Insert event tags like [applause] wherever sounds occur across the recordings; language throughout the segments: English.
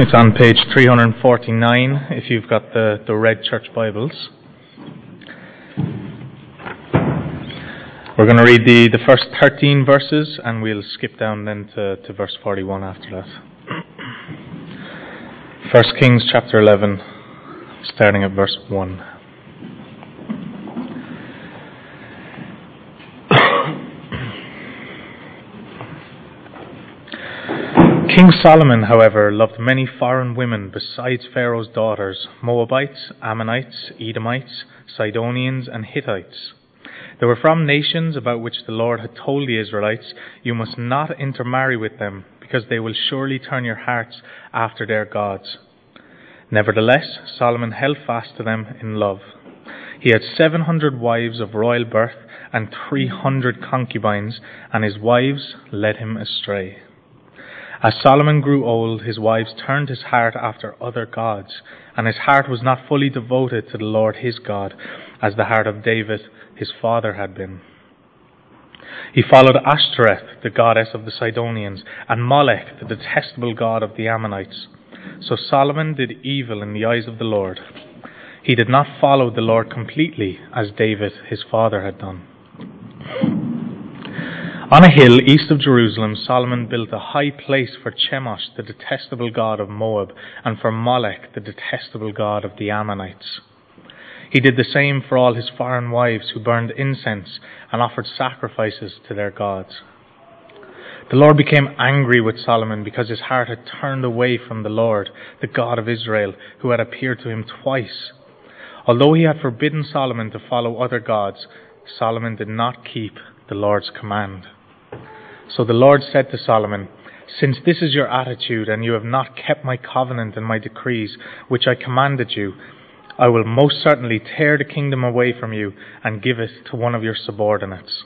It's on page 349 if you've got the, the red church Bibles. We're going to read the, the first 13 verses and we'll skip down then to, to verse 41 after that. 1 Kings chapter 11, starting at verse 1. King Solomon, however, loved many foreign women besides Pharaoh's daughters Moabites, Ammonites, Edomites, Sidonians, and Hittites. They were from nations about which the Lord had told the Israelites, You must not intermarry with them, because they will surely turn your hearts after their gods. Nevertheless, Solomon held fast to them in love. He had seven hundred wives of royal birth and three hundred concubines, and his wives led him astray. As Solomon grew old, his wives turned his heart after other gods, and his heart was not fully devoted to the Lord his God, as the heart of David his father had been. He followed Ashtoreth, the goddess of the Sidonians, and Molech, the detestable god of the Ammonites. So Solomon did evil in the eyes of the Lord. He did not follow the Lord completely, as David his father had done. On a hill east of Jerusalem, Solomon built a high place for Chemosh, the detestable god of Moab, and for Molech, the detestable god of the Ammonites. He did the same for all his foreign wives who burned incense and offered sacrifices to their gods. The Lord became angry with Solomon because his heart had turned away from the Lord, the God of Israel, who had appeared to him twice. Although he had forbidden Solomon to follow other gods, Solomon did not keep the Lord's command. So the Lord said to Solomon, Since this is your attitude, and you have not kept my covenant and my decrees, which I commanded you, I will most certainly tear the kingdom away from you and give it to one of your subordinates.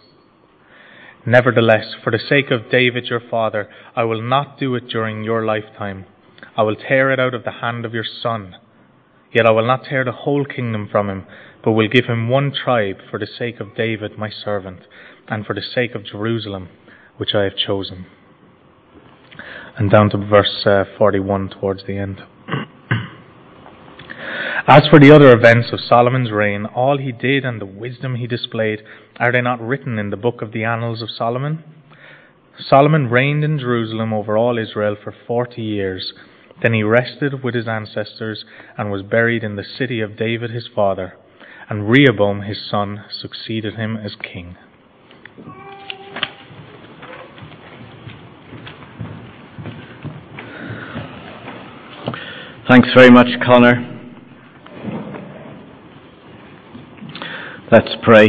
Nevertheless, for the sake of David your father, I will not do it during your lifetime. I will tear it out of the hand of your son. Yet I will not tear the whole kingdom from him, but will give him one tribe for the sake of David my servant, and for the sake of Jerusalem which I have chosen. And down to verse uh, 41 towards the end. [clears throat] As for the other events of Solomon's reign, all he did and the wisdom he displayed, are they not written in the book of the annals of Solomon? Solomon reigned in Jerusalem over all Israel for forty years. Then he rested with his ancestors and was buried in the city of David his father. And Rehoboam his son succeeded him as king. Thanks very much, Connor. Let's pray.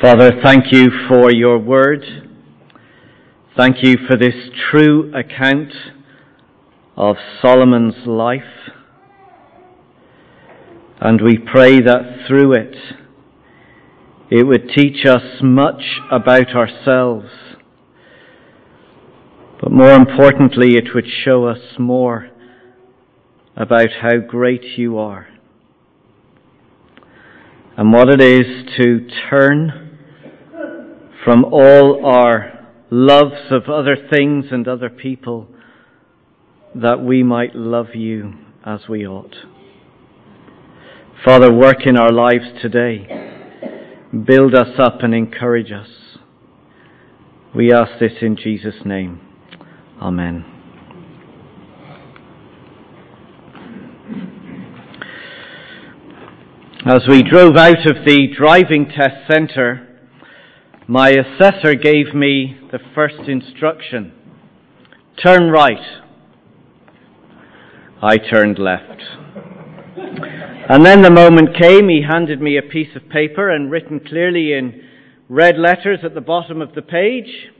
Father, thank you for your word. Thank you for this true account of Solomon's life. And we pray that through it, it would teach us much about ourselves. But more importantly, it would show us more about how great you are. And what it is to turn from all our loves of other things and other people that we might love you as we ought. Father, work in our lives today. Build us up and encourage us. We ask this in Jesus' name. Amen. As we drove out of the driving test centre, my assessor gave me the first instruction turn right. I turned left. And then the moment came, he handed me a piece of paper and written clearly in red letters at the bottom of the page,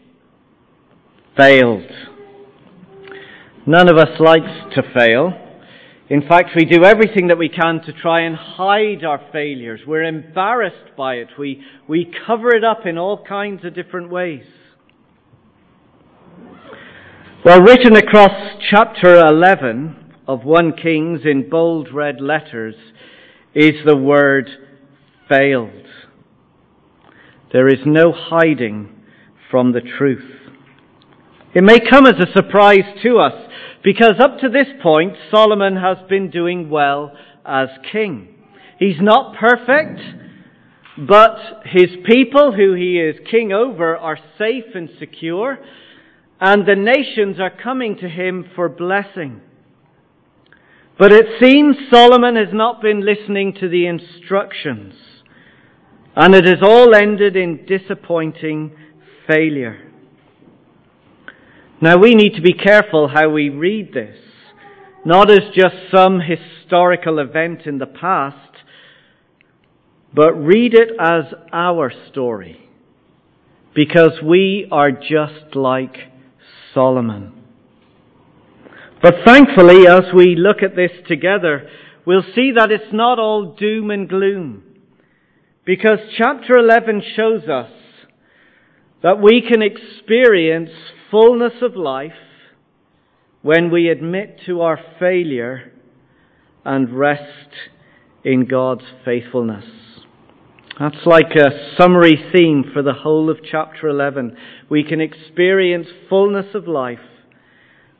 failed. None of us likes to fail. In fact, we do everything that we can to try and hide our failures. We're embarrassed by it. We, we cover it up in all kinds of different ways. Well, written across chapter 11 of 1 Kings in bold red letters is the word failed. There is no hiding from the truth. It may come as a surprise to us because up to this point, Solomon has been doing well as king. He's not perfect, but his people who he is king over are safe and secure, and the nations are coming to him for blessing. But it seems Solomon has not been listening to the instructions, and it has all ended in disappointing failure. Now we need to be careful how we read this, not as just some historical event in the past, but read it as our story, because we are just like Solomon. But thankfully, as we look at this together, we'll see that it's not all doom and gloom. Because chapter 11 shows us that we can experience fullness of life when we admit to our failure and rest in God's faithfulness. That's like a summary theme for the whole of chapter 11. We can experience fullness of life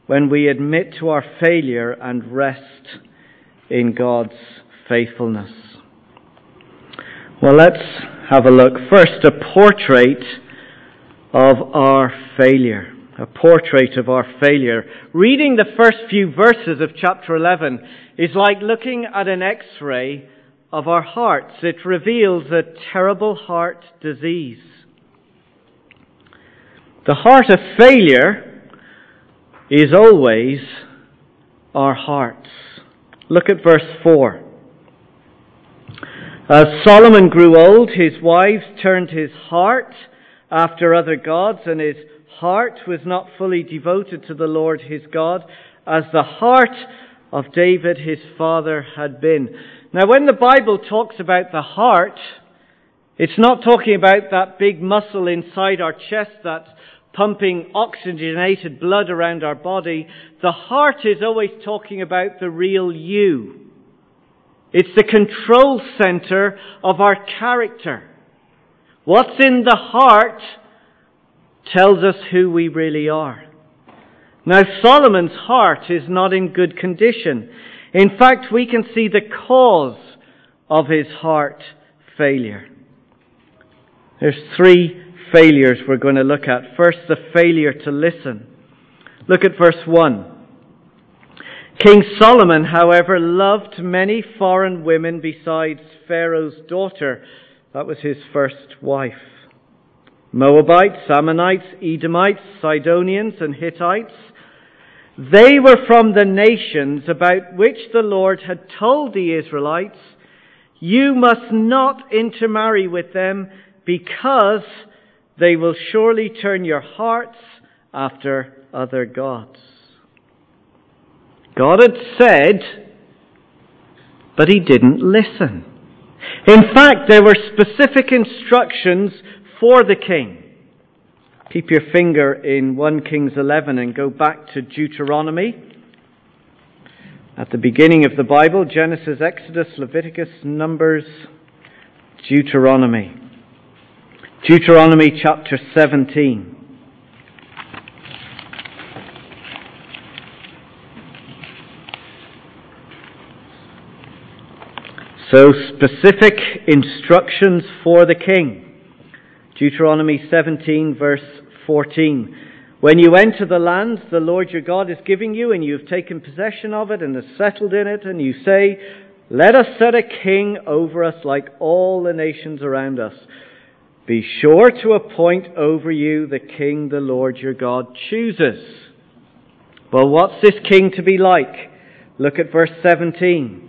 when we admit to our failure and rest in God's faithfulness. Well, let's have a look. First, a portrait of our failure. A portrait of our failure. Reading the first few verses of chapter 11 is like looking at an x-ray of our hearts. It reveals a terrible heart disease. The heart of failure is always our hearts. Look at verse 4. As Solomon grew old, his wives turned his heart after other gods, and his heart was not fully devoted to the Lord his God, as the heart of David his father had been. Now, when the Bible talks about the heart, it's not talking about that big muscle inside our chest that pumping oxygenated blood around our body, the heart is always talking about the real you. It's the control center of our character. What's in the heart tells us who we really are. Now, Solomon's heart is not in good condition. In fact, we can see the cause of his heart failure. There's three failures we're going to look at. First, the failure to listen. Look at verse 1. King Solomon, however, loved many foreign women besides Pharaoh's daughter. That was his first wife. Moabites, Ammonites, Edomites, Sidonians, and Hittites. They were from the nations about which the Lord had told the Israelites, You must not intermarry with them because they will surely turn your hearts after other gods. God had said, but he didn't listen. In fact, there were specific instructions for the king. Keep your finger in 1 Kings 11 and go back to Deuteronomy. At the beginning of the Bible, Genesis, Exodus, Leviticus, Numbers, Deuteronomy. Deuteronomy chapter 17. So, specific instructions for the king. Deuteronomy 17, verse 14. When you enter the land the Lord your God is giving you, and you have taken possession of it and are settled in it, and you say, Let us set a king over us like all the nations around us be sure to appoint over you the king the Lord your God chooses. Well, what's this king to be like? Look at verse 17.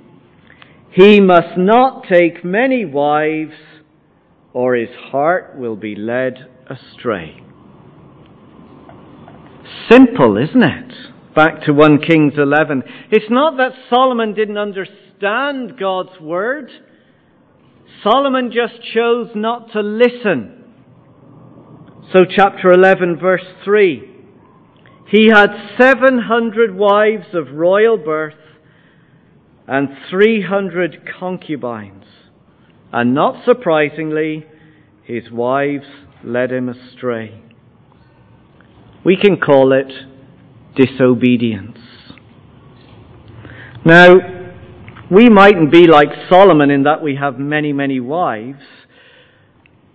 He must not take many wives, or his heart will be led astray. Simple, isn't it? Back to 1 Kings 11. It's not that Solomon didn't understand God's word. Solomon just chose not to listen. So, chapter 11, verse 3. He had 700 wives of royal birth, and 300 concubines. And not surprisingly, his wives led him astray. We can call it disobedience. Now, we mightn't be like Solomon in that we have many, many wives,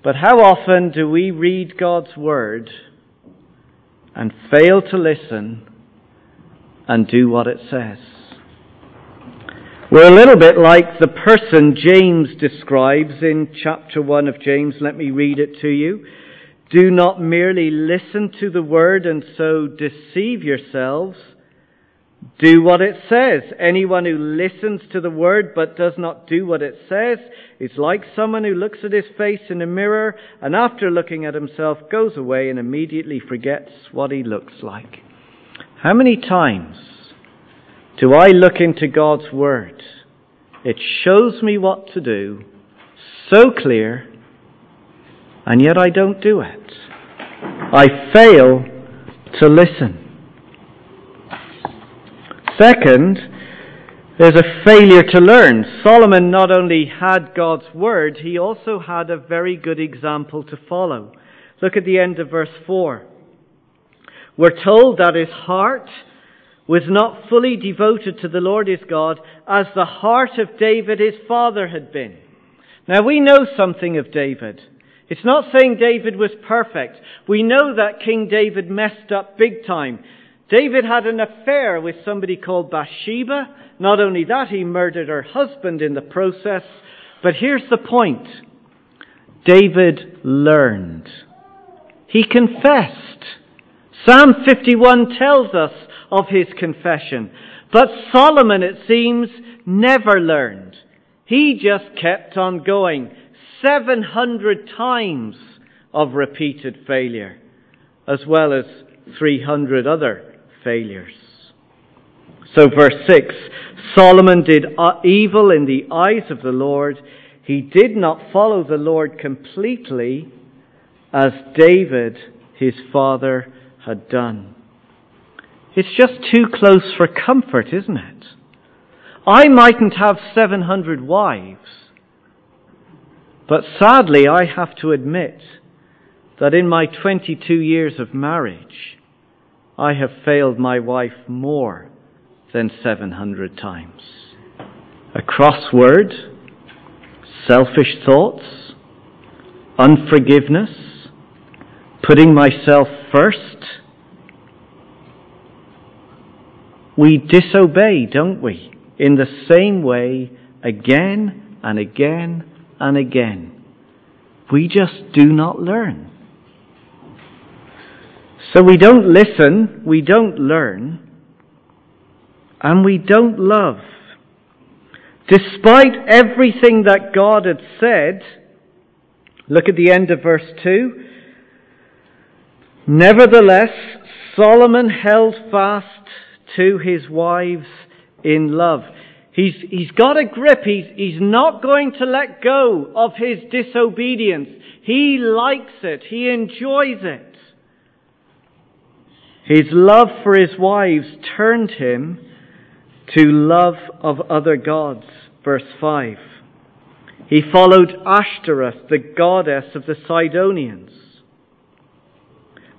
but how often do we read God's Word and fail to listen and do what it says? We're a little bit like the person James describes in chapter 1 of James. Let me read it to you. Do not merely listen to the word and so deceive yourselves. Do what it says. Anyone who listens to the word but does not do what it says is like someone who looks at his face in a mirror and after looking at himself goes away and immediately forgets what he looks like. How many times do I look into God's word? It shows me what to do so clear and yet I don't do it. I fail to listen. Second, there's a failure to learn. Solomon not only had God's word, he also had a very good example to follow. Look at the end of verse 4. We're told that his heart was not fully devoted to the Lord his God as the heart of David his father had been. Now we know something of David. It's not saying David was perfect. We know that King David messed up big time. David had an affair with somebody called Bathsheba. Not only that, he murdered her husband in the process. But here's the point. David learned. He confessed. Psalm 51 tells us of his confession. But Solomon, it seems, never learned. He just kept on going. 700 times of repeated failure, as well as 300 other failures. So, verse 6 Solomon did uh, evil in the eyes of the Lord. He did not follow the Lord completely as David, his father, had done. It's just too close for comfort, isn't it? I mightn't have 700 wives, but sadly I have to admit that in my 22 years of marriage, I have failed my wife more than 700 times. A crossword, selfish thoughts, unforgiveness, putting myself first. We disobey, don't we? In the same way, again and again and again. We just do not learn. So we don't listen, we don't learn, and we don't love. Despite everything that God had said, look at the end of verse 2. Nevertheless, Solomon held fast to his wives in love. He's, he's got a grip. He's, he's not going to let go of his disobedience. He likes it. He enjoys it. His love for his wives turned him to love of other gods. Verse 5. He followed Ashtoreth, the goddess of the Sidonians,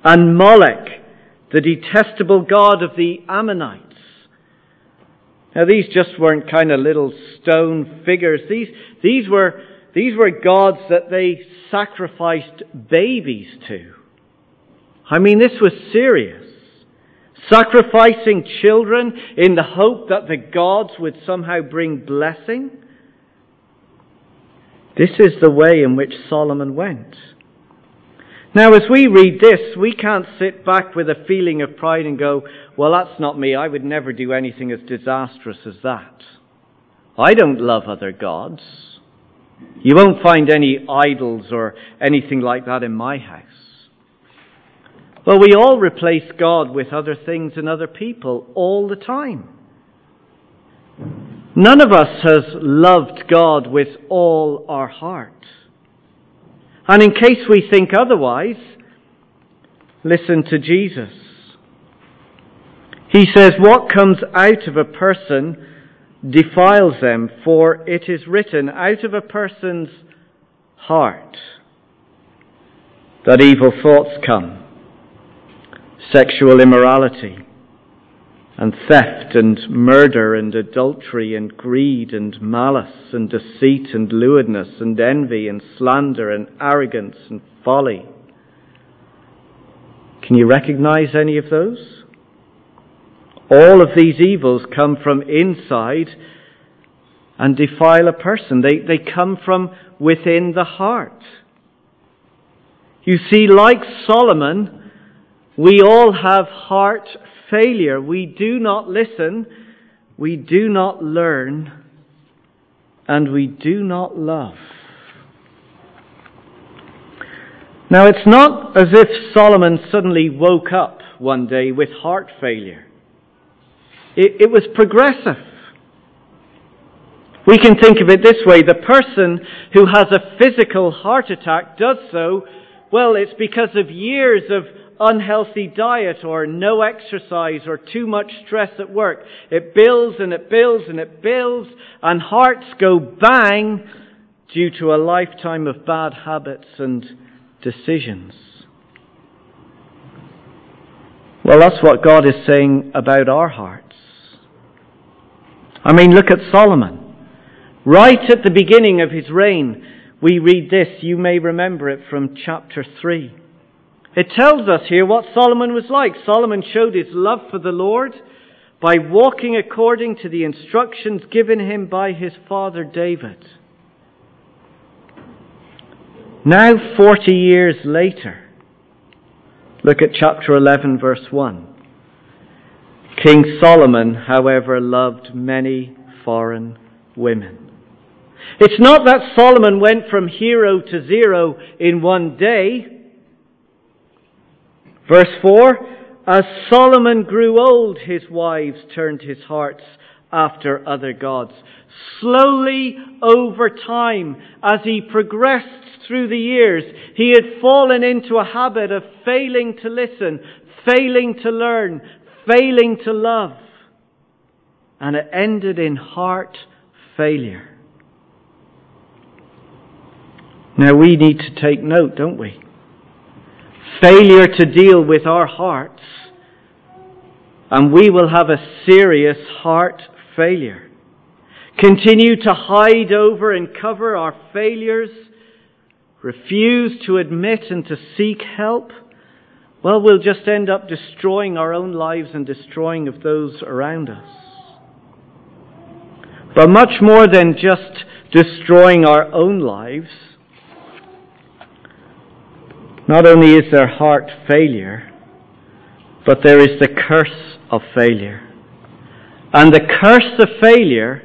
and Molech, the detestable god of the Ammonites. Now these just weren't kind of little stone figures. These, these were, these were gods that they sacrificed babies to. I mean, this was serious sacrificing children in the hope that the gods would somehow bring blessing. This is the way in which Solomon went. Now, as we read this, we can't sit back with a feeling of pride and go, well, that's not me. I would never do anything as disastrous as that. I don't love other gods. You won't find any idols or anything like that in my house. Well, we all replace God with other things and other people all the time. None of us has loved God with all our heart. And in case we think otherwise, listen to Jesus. He says, What comes out of a person defiles them, for it is written, out of a person's heart that evil thoughts come, sexual immorality, and theft, and murder, and adultery, and greed, and malice, and deceit, and lewdness, and envy, and slander, and arrogance, and folly. Can you recognize any of those? All of these evils come from inside and defile a person. They, they come from within the heart. You see, like Solomon, we all have heart failure. We do not listen, we do not learn, and we do not love. Now, it's not as if Solomon suddenly woke up one day with heart failure. It, it was progressive. We can think of it this way the person who has a physical heart attack does so, well, it's because of years of unhealthy diet or no exercise or too much stress at work. It builds and it builds and it builds, and hearts go bang due to a lifetime of bad habits and decisions. Well, that's what God is saying about our hearts. I mean, look at Solomon. Right at the beginning of his reign, we read this. You may remember it from chapter 3. It tells us here what Solomon was like. Solomon showed his love for the Lord by walking according to the instructions given him by his father David. Now, 40 years later, look at chapter 11, verse 1. King Solomon, however, loved many foreign women. It's not that Solomon went from hero to zero in one day. Verse 4 As Solomon grew old, his wives turned his hearts after other gods. Slowly over time, as he progressed through the years, he had fallen into a habit of failing to listen, failing to learn, failing to love. And it ended in heart failure. Now we need to take note, don't we? Failure to deal with our hearts, and we will have a serious heart failure. Continue to hide over and cover our failures, refuse to admit and to seek help, well, we'll just end up destroying our own lives and destroying of those around us. But much more than just destroying our own lives, not only is there heart failure, but there is the curse of failure. And the curse of failure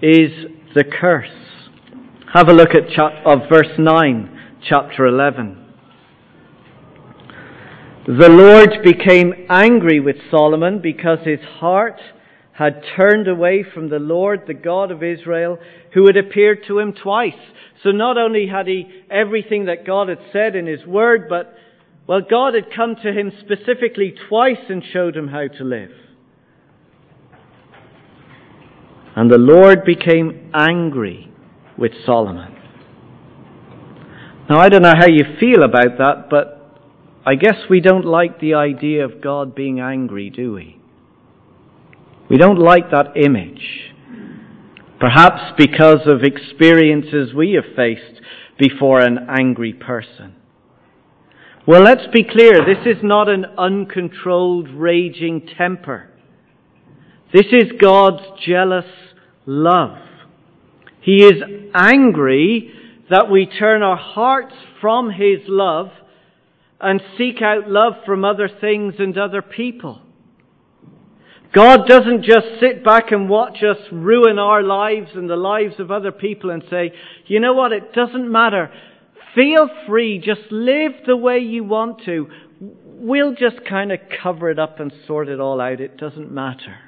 is the curse. Have a look at chap- of verse 9, chapter 11. The Lord became angry with Solomon because his heart had turned away from the Lord, the God of Israel, who had appeared to him twice. So not only had he everything that God had said in his word, but, well, God had come to him specifically twice and showed him how to live. And the Lord became angry with Solomon. Now, I don't know how you feel about that, but I guess we don't like the idea of God being angry, do we? We don't like that image. Perhaps because of experiences we have faced before an angry person. Well, let's be clear. This is not an uncontrolled, raging temper. This is God's jealous love. He is angry that we turn our hearts from His love and seek out love from other things and other people. God doesn't just sit back and watch us ruin our lives and the lives of other people and say, you know what, it doesn't matter. Feel free, just live the way you want to. We'll just kind of cover it up and sort it all out. It doesn't matter.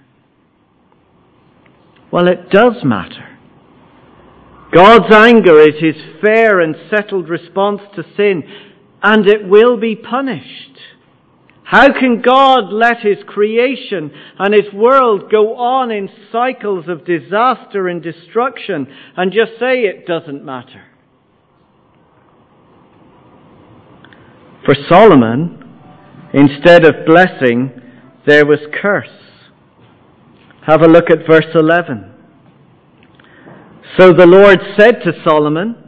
Well, it does matter. God's anger is his fair and settled response to sin and it will be punished. How can God let His creation and His world go on in cycles of disaster and destruction and just say it doesn't matter? For Solomon, instead of blessing, there was curse. Have a look at verse 11. So the Lord said to Solomon,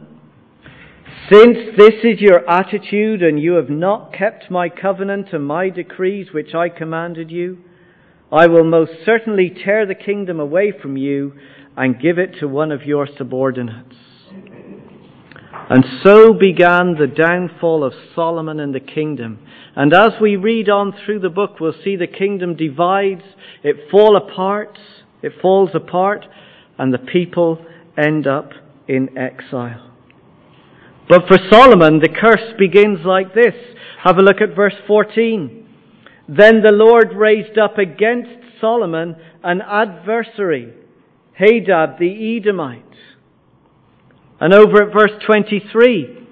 since this is your attitude and you have not kept my covenant and my decrees which I commanded you, I will most certainly tear the kingdom away from you and give it to one of your subordinates. And so began the downfall of Solomon and the kingdom. And as we read on through the book, we'll see the kingdom divides, it fall apart, it falls apart, and the people end up in exile. But for Solomon, the curse begins like this. Have a look at verse 14. Then the Lord raised up against Solomon an adversary, Hadad the Edomite. And over at verse 23,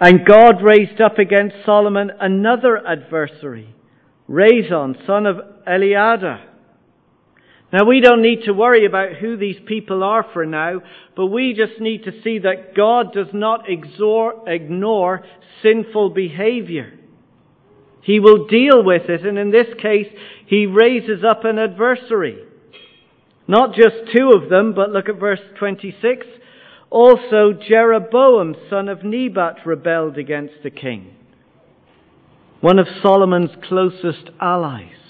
and God raised up against Solomon another adversary, Rezon, son of Eliada. Now, we don't need to worry about who these people are for now, but we just need to see that God does not ignore sinful behavior. He will deal with it, and in this case, he raises up an adversary. Not just two of them, but look at verse 26. Also, Jeroboam, son of Nebat, rebelled against the king, one of Solomon's closest allies.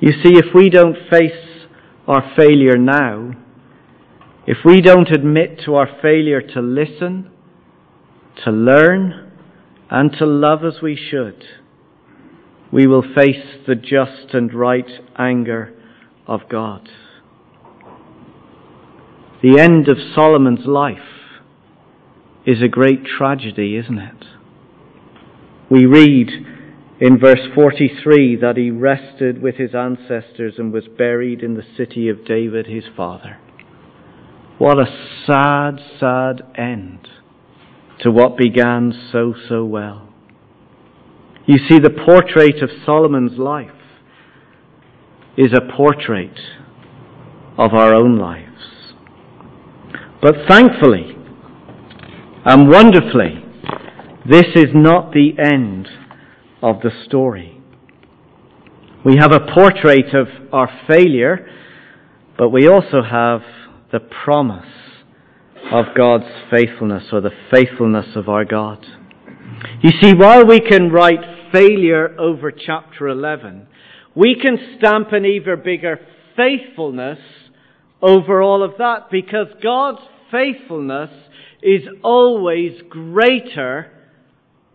You see, if we don't face our failure now, if we don't admit to our failure to listen, to learn, and to love as we should, we will face the just and right anger of God. The end of Solomon's life is a great tragedy, isn't it? We read in verse 43 that he rested with his ancestors and was buried in the city of David his father. What a sad, sad end to what began so, so well. You see, the portrait of Solomon's life is a portrait of our own lives. But thankfully and wonderfully, this is not the end of the story. We have a portrait of our failure, but we also have the promise of God's faithfulness or the faithfulness of our God. You see, while we can write failure over chapter 11, we can stamp an even bigger faithfulness over all of that because God's faithfulness is always greater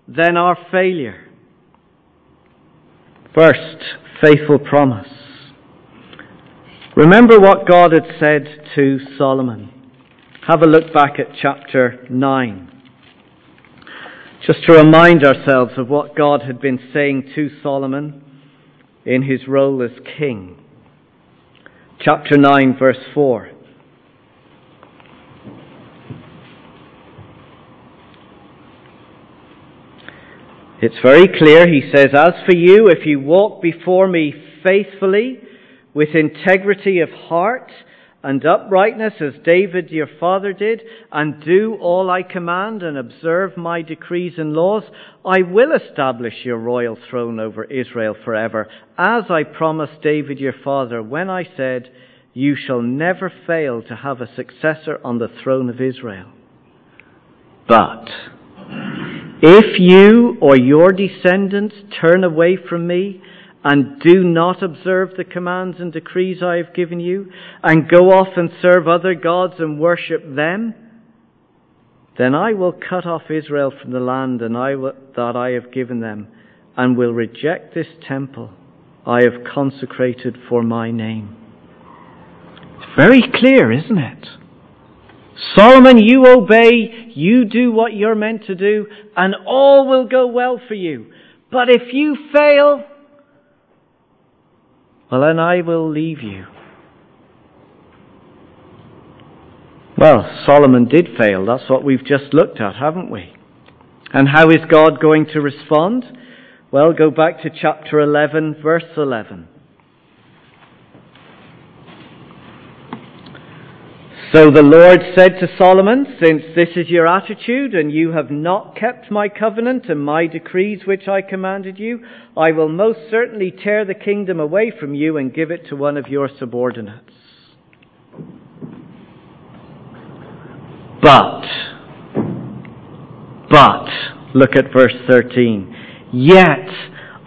than our failure. First, faithful promise. Remember what God had said to Solomon. Have a look back at chapter 9. Just to remind ourselves of what God had been saying to Solomon in his role as king. Chapter 9, verse 4. It's very clear. He says, As for you, if you walk before me faithfully, with integrity of heart and uprightness, as David your father did, and do all I command and observe my decrees and laws, I will establish your royal throne over Israel forever, as I promised David your father when I said, You shall never fail to have a successor on the throne of Israel. But, if you or your descendants turn away from me and do not observe the commands and decrees I have given you, and go off and serve other gods and worship them, then I will cut off Israel from the land and I will, that I have given them, and will reject this temple I have consecrated for my name. It's very clear, isn't it? Solomon, you obey, you do what you're meant to do, and all will go well for you. But if you fail, well, then I will leave you. Well, Solomon did fail. That's what we've just looked at, haven't we? And how is God going to respond? Well, go back to chapter 11, verse 11. So the Lord said to Solomon, Since this is your attitude, and you have not kept my covenant and my decrees which I commanded you, I will most certainly tear the kingdom away from you and give it to one of your subordinates. But, but, look at verse 13. Yet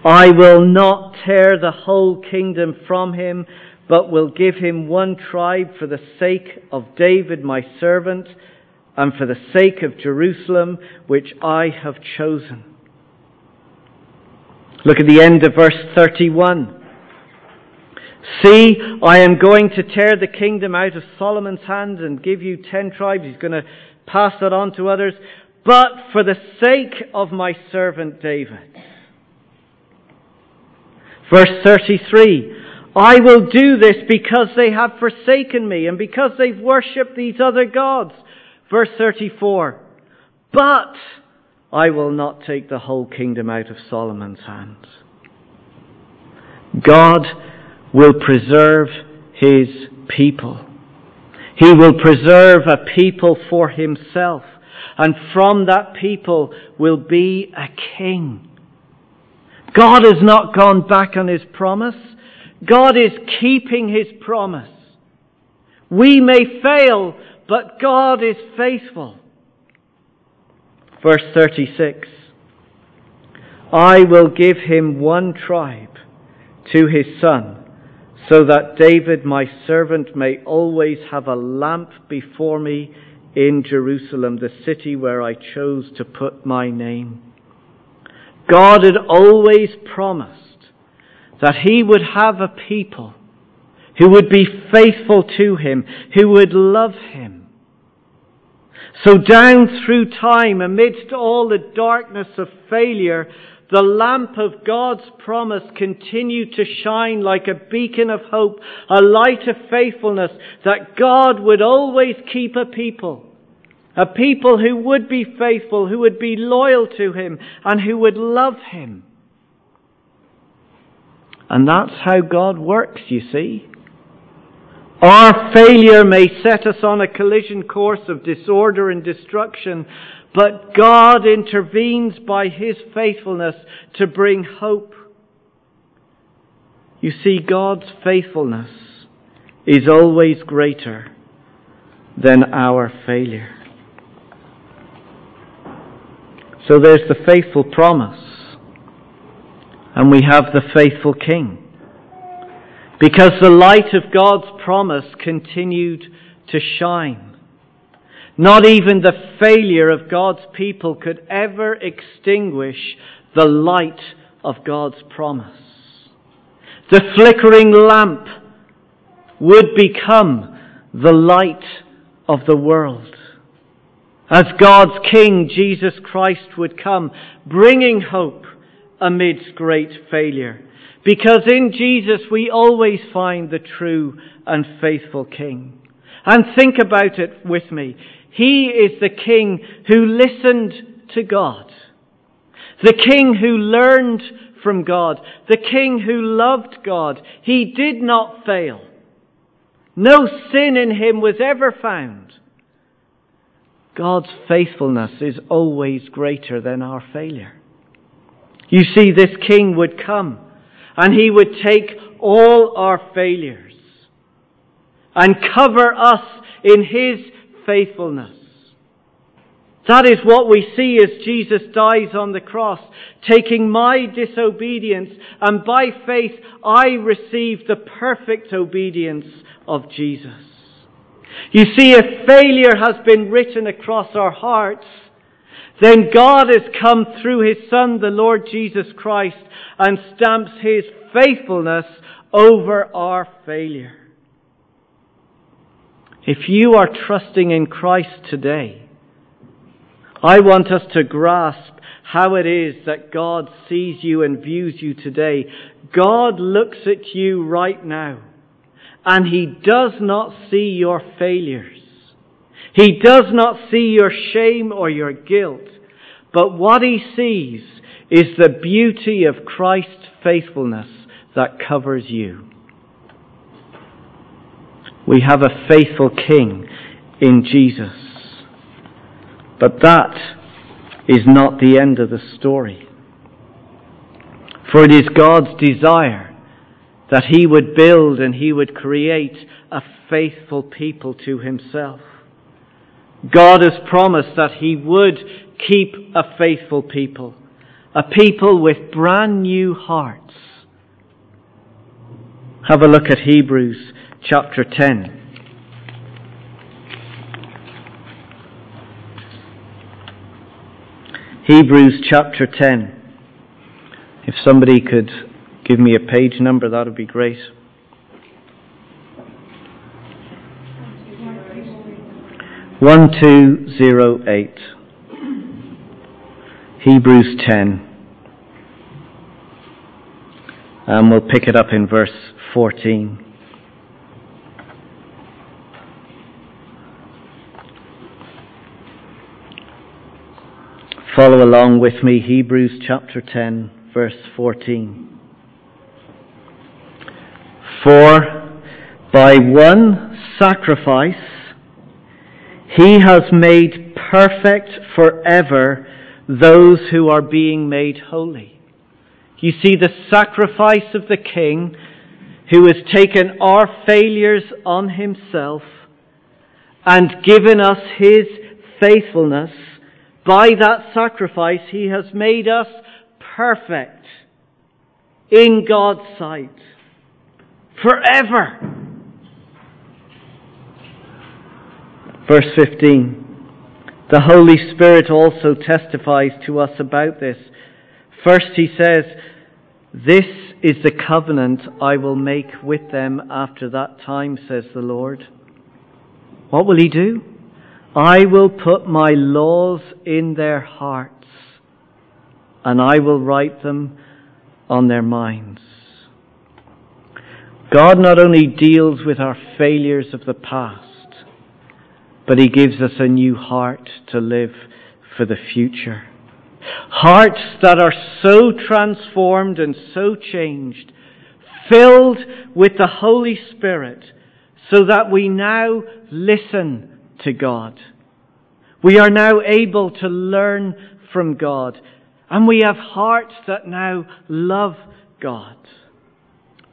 I will not tear the whole kingdom from him but will give him one tribe for the sake of David my servant and for the sake of Jerusalem which I have chosen. Look at the end of verse 31. See, I am going to tear the kingdom out of Solomon's hand and give you ten tribes. He's going to pass that on to others. But for the sake of my servant David. Verse 33. I will do this because they have forsaken me and because they've worshipped these other gods. Verse 34. But I will not take the whole kingdom out of Solomon's hands. God will preserve his people. He will preserve a people for himself. And from that people will be a king. God has not gone back on his promise. God is keeping His promise. We may fail, but God is faithful. Verse 36 I will give him one tribe to his son, so that David my servant may always have a lamp before me in Jerusalem, the city where I chose to put my name. God had always promised that he would have a people who would be faithful to him, who would love him. So down through time, amidst all the darkness of failure, the lamp of God's promise continued to shine like a beacon of hope, a light of faithfulness, that God would always keep a people. A people who would be faithful, who would be loyal to Him, and who would love Him. And that's how God works, you see. Our failure may set us on a collision course of disorder and destruction, but God intervenes by His faithfulness to bring hope. You see, God's faithfulness is always greater than our failure. So there's the faithful promise and we have the faithful King. Because the light of God's promise continued to shine. Not even the failure of God's people could ever extinguish the light of God's promise. The flickering lamp would become the light of the world. As God's King, Jesus Christ would come, bringing hope, amidst great failure. Because in Jesus we always find the true and faithful King. And think about it with me. He is the King who listened to God. The King who learned from God. The King who loved God. He did not fail. No sin in him was ever found. God's faithfulness is always greater than our failure. You see, this king would come and he would take all our failures and cover us in his faithfulness. That is what we see as Jesus dies on the cross, taking my disobedience, and by faith I receive the perfect obedience of Jesus. You see, if failure has been written across our hearts, then God has come through His Son, the Lord Jesus Christ, and stamps His faithfulness over our failure. If you are trusting in Christ today, I want us to grasp how it is that God sees you and views you today. God looks at you right now, and He does not see your failures. He does not see your shame or your guilt, but what he sees is the beauty of Christ's faithfulness that covers you. We have a faithful King in Jesus. But that is not the end of the story. For it is God's desire that He would build and He would create a faithful people to Himself. God has promised that He would keep a faithful people, a people with brand new hearts. Have a look at Hebrews chapter 10. Hebrews chapter 10. If somebody could give me a page number, that would be great. One two zero eight. Hebrews ten. And we'll pick it up in verse fourteen. Follow along with me, Hebrews chapter 10, verse 14. For by one sacrifice he has made perfect forever those who are being made holy. You see, the sacrifice of the King who has taken our failures on himself and given us his faithfulness by that sacrifice, He has made us perfect in God's sight forever. Verse 15. The Holy Spirit also testifies to us about this. First, he says, This is the covenant I will make with them after that time, says the Lord. What will he do? I will put my laws in their hearts, and I will write them on their minds. God not only deals with our failures of the past, but He gives us a new heart to live for the future. Hearts that are so transformed and so changed, filled with the Holy Spirit, so that we now listen to God. We are now able to learn from God. And we have hearts that now love God.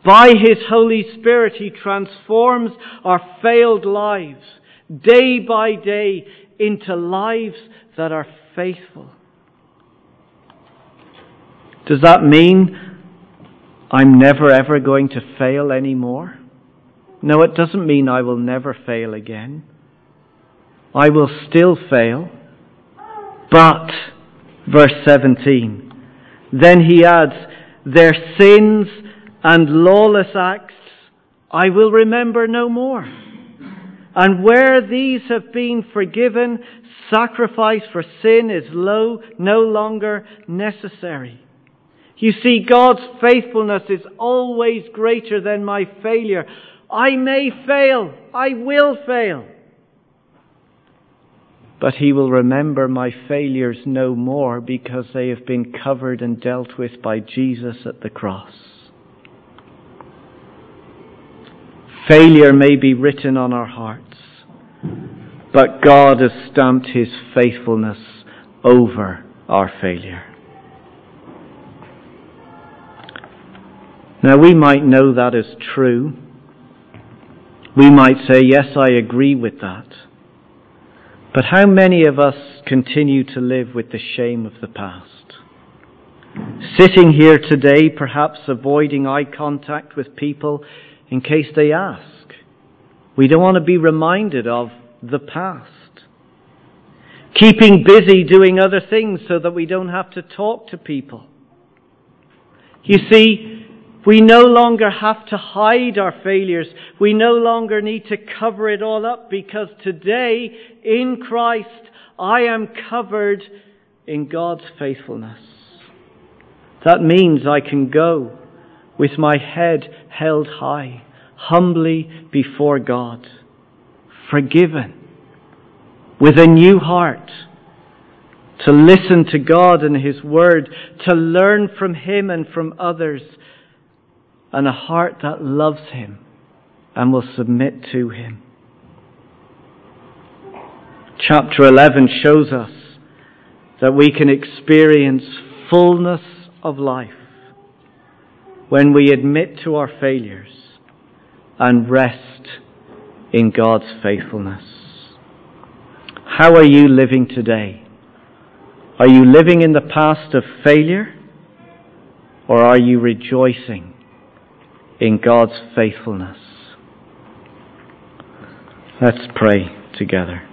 By His Holy Spirit, He transforms our failed lives day by day into lives that are faithful. Does that mean I'm never ever going to fail anymore? No, it doesn't mean I will never fail again. I will still fail. But, verse 17, then he adds, their sins and lawless acts I will remember no more. And where these have been forgiven, sacrifice for sin is low, no longer necessary. You see, God's faithfulness is always greater than my failure. I may fail. I will fail but he will remember my failures no more because they have been covered and dealt with by Jesus at the cross. Failure may be written on our hearts, but God has stamped his faithfulness over our failure. Now we might know that is true. We might say, yes, I agree with that. But how many of us continue to live with the shame of the past? Sitting here today, perhaps avoiding eye contact with people in case they ask. We don't want to be reminded of the past. Keeping busy doing other things so that we don't have to talk to people. You see, we no longer have to hide our failures. We no longer need to cover it all up because today, in Christ, I am covered in God's faithfulness. That means I can go with my head held high, humbly before God, forgiven, with a new heart, to listen to God and His Word, to learn from Him and from others, and a heart that loves Him and will submit to Him. Chapter 11 shows us that we can experience fullness of life when we admit to our failures and rest in God's faithfulness. How are you living today? Are you living in the past of failure? Or are you rejoicing in God's faithfulness? Let's pray together.